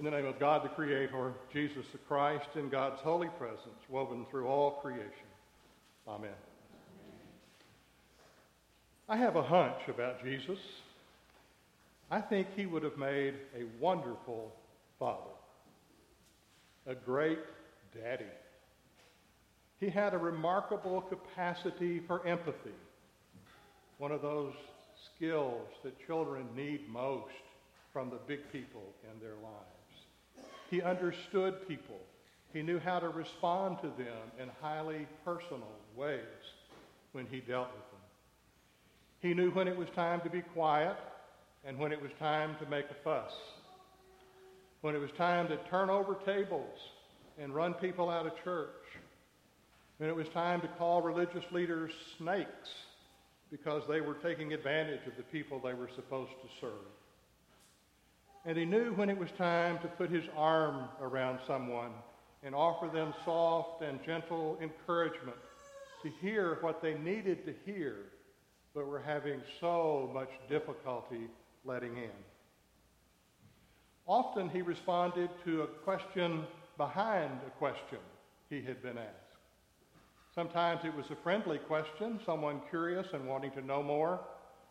In the name of God the Creator, Jesus the Christ, in God's holy presence, woven through all creation. Amen. I have a hunch about Jesus. I think he would have made a wonderful father, a great daddy. He had a remarkable capacity for empathy, one of those skills that children need most from the big people in their lives. He understood people. He knew how to respond to them in highly personal ways when he dealt with them. He knew when it was time to be quiet and when it was time to make a fuss. When it was time to turn over tables and run people out of church. When it was time to call religious leaders snakes because they were taking advantage of the people they were supposed to serve. And he knew when it was time to put his arm around someone and offer them soft and gentle encouragement to hear what they needed to hear, but were having so much difficulty letting in. Often he responded to a question behind a question he had been asked. Sometimes it was a friendly question, someone curious and wanting to know more.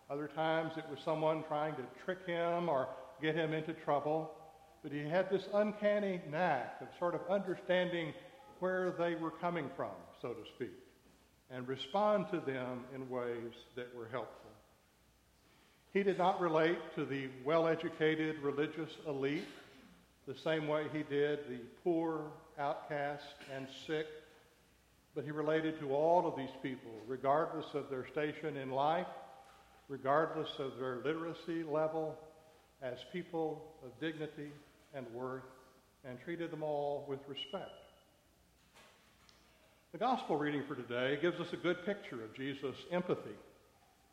Other times it was someone trying to trick him or get him into trouble. But he had this uncanny knack of sort of understanding where they were coming from, so to speak, and respond to them in ways that were helpful. He did not relate to the well educated religious elite the same way he did the poor, outcast, and sick, but he related to all of these people, regardless of their station in life, regardless of their literacy level, as people of dignity and worth, and treated them all with respect. The gospel reading for today gives us a good picture of Jesus' empathy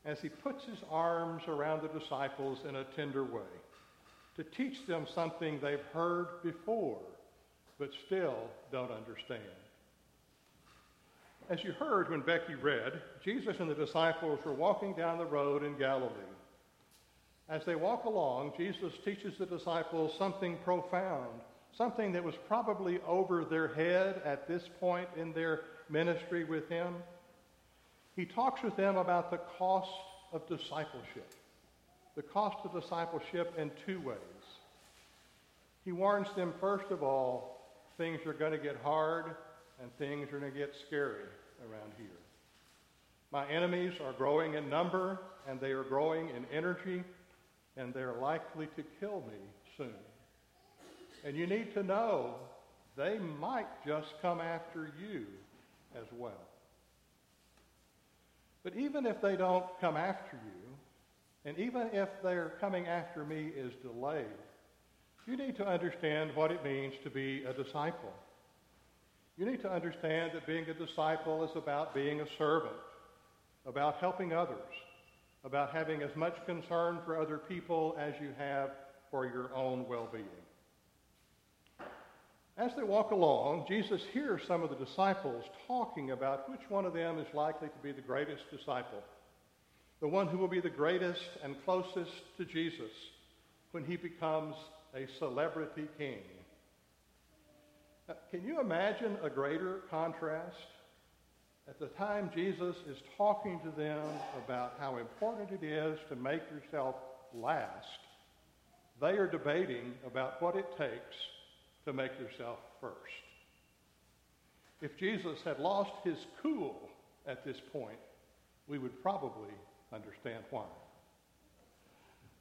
as he puts his arms around the disciples in a tender way to teach them something they've heard before but still don't understand. As you heard when Becky read, Jesus and the disciples were walking down the road in Galilee. As they walk along, Jesus teaches the disciples something profound, something that was probably over their head at this point in their ministry with him. He talks with them about the cost of discipleship, the cost of discipleship in two ways. He warns them, first of all, things are going to get hard and things are going to get scary around here. My enemies are growing in number and they are growing in energy and they're likely to kill me soon. And you need to know they might just come after you as well. But even if they don't come after you, and even if their coming after me is delayed, you need to understand what it means to be a disciple. You need to understand that being a disciple is about being a servant, about helping others, about having as much concern for other people as you have for your own well being. As they walk along, Jesus hears some of the disciples talking about which one of them is likely to be the greatest disciple, the one who will be the greatest and closest to Jesus when he becomes a celebrity king. Now, can you imagine a greater contrast? At the time Jesus is talking to them about how important it is to make yourself last, they are debating about what it takes to make yourself first. If Jesus had lost his cool at this point, we would probably understand why.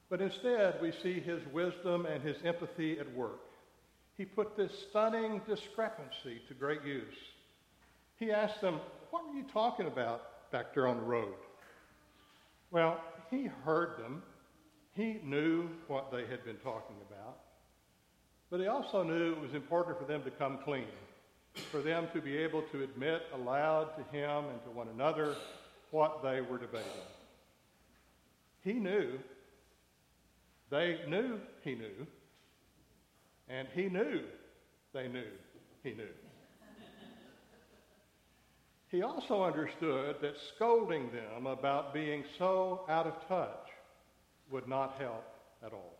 But instead, we see his wisdom and his empathy at work. He put this stunning discrepancy to great use. He asked them, What were you talking about back there on the road? Well, he heard them. He knew what they had been talking about. But he also knew it was important for them to come clean, for them to be able to admit aloud to him and to one another what they were debating. He knew, they knew he knew, and he knew they knew he knew. He also understood that scolding them about being so out of touch would not help at all.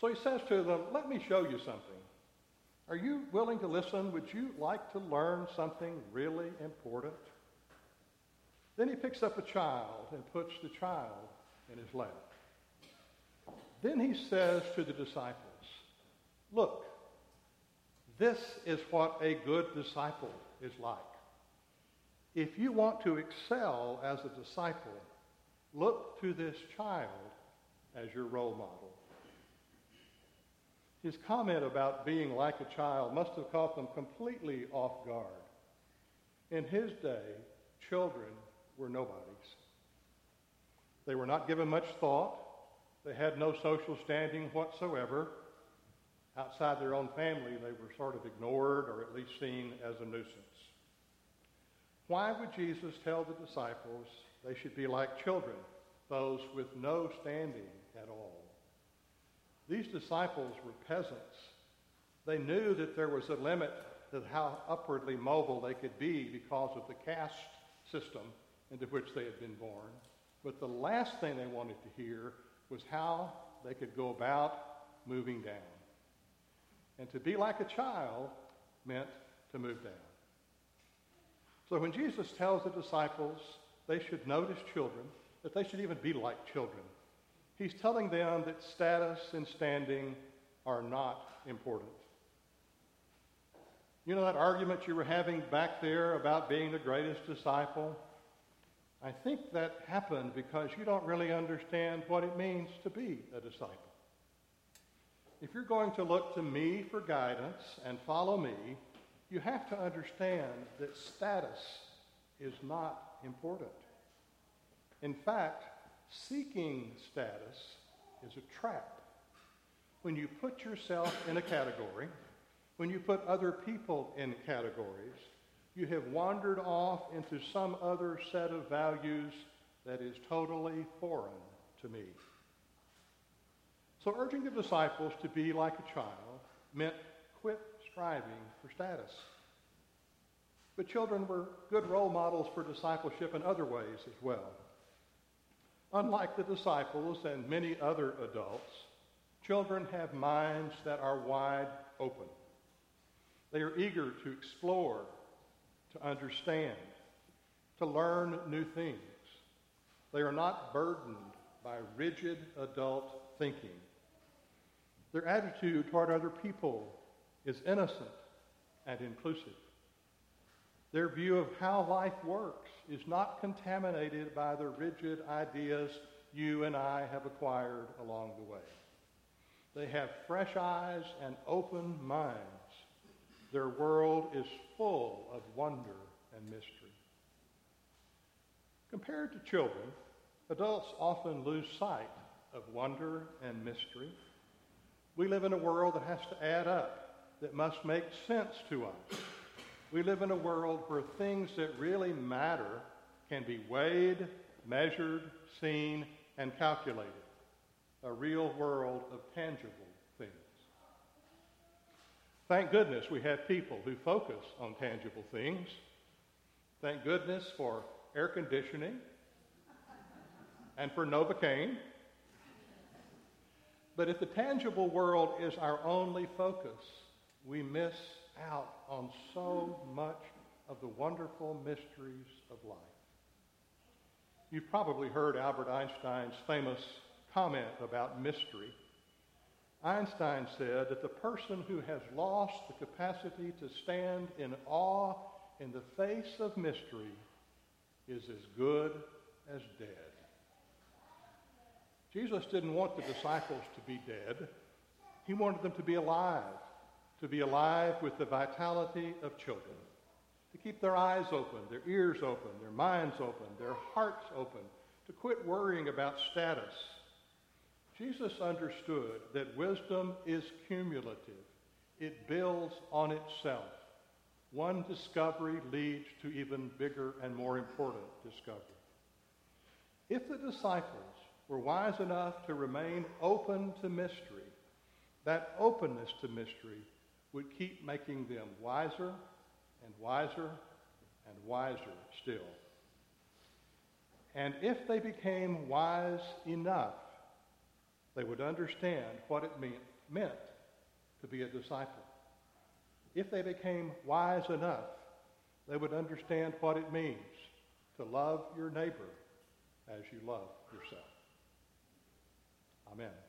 So he says to them, Let me show you something. Are you willing to listen? Would you like to learn something really important? Then he picks up a child and puts the child in his lap. Then he says to the disciples, Look, this is what a good disciple is like. If you want to excel as a disciple, look to this child as your role model. His comment about being like a child must have caught them completely off guard. In his day, children were nobodies. They were not given much thought. They had no social standing whatsoever. Outside their own family, they were sort of ignored or at least seen as a nuisance. Why would Jesus tell the disciples they should be like children, those with no standing at all? These disciples were peasants. They knew that there was a limit to how upwardly mobile they could be because of the caste system into which they had been born. But the last thing they wanted to hear was how they could go about moving down. And to be like a child meant to move down. So when Jesus tells the disciples they should notice children, that they should even be like children, he's telling them that status and standing are not important. You know that argument you were having back there about being the greatest disciple? I think that happened because you don't really understand what it means to be a disciple. If you're going to look to me for guidance and follow me, you have to understand that status is not important. In fact, seeking status is a trap. When you put yourself in a category, when you put other people in categories, you have wandered off into some other set of values that is totally foreign to me. So, urging the disciples to be like a child meant quit striving for status. But children were good role models for discipleship in other ways as well. Unlike the disciples and many other adults, children have minds that are wide open. They are eager to explore to understand, to learn new things. They are not burdened by rigid adult thinking. Their attitude toward other people is innocent and inclusive. Their view of how life works is not contaminated by the rigid ideas you and I have acquired along the way. They have fresh eyes and open minds their world is full of wonder and mystery. Compared to children, adults often lose sight of wonder and mystery. We live in a world that has to add up, that must make sense to us. We live in a world where things that really matter can be weighed, measured, seen, and calculated. A real world of tangible things. Thank goodness we have people who focus on tangible things. Thank goodness for air conditioning and for Novocaine. But if the tangible world is our only focus, we miss out on so much of the wonderful mysteries of life. You've probably heard Albert Einstein's famous comment about mystery. Einstein said that the person who has lost the capacity to stand in awe in the face of mystery is as good as dead. Jesus didn't want the disciples to be dead. He wanted them to be alive, to be alive with the vitality of children, to keep their eyes open, their ears open, their minds open, their hearts open, to quit worrying about status Jesus understood that wisdom is cumulative. It builds on itself. One discovery leads to even bigger and more important discovery. If the disciples were wise enough to remain open to mystery, that openness to mystery would keep making them wiser and wiser and wiser still. And if they became wise enough they would understand what it mean, meant to be a disciple. If they became wise enough, they would understand what it means to love your neighbor as you love yourself. Amen.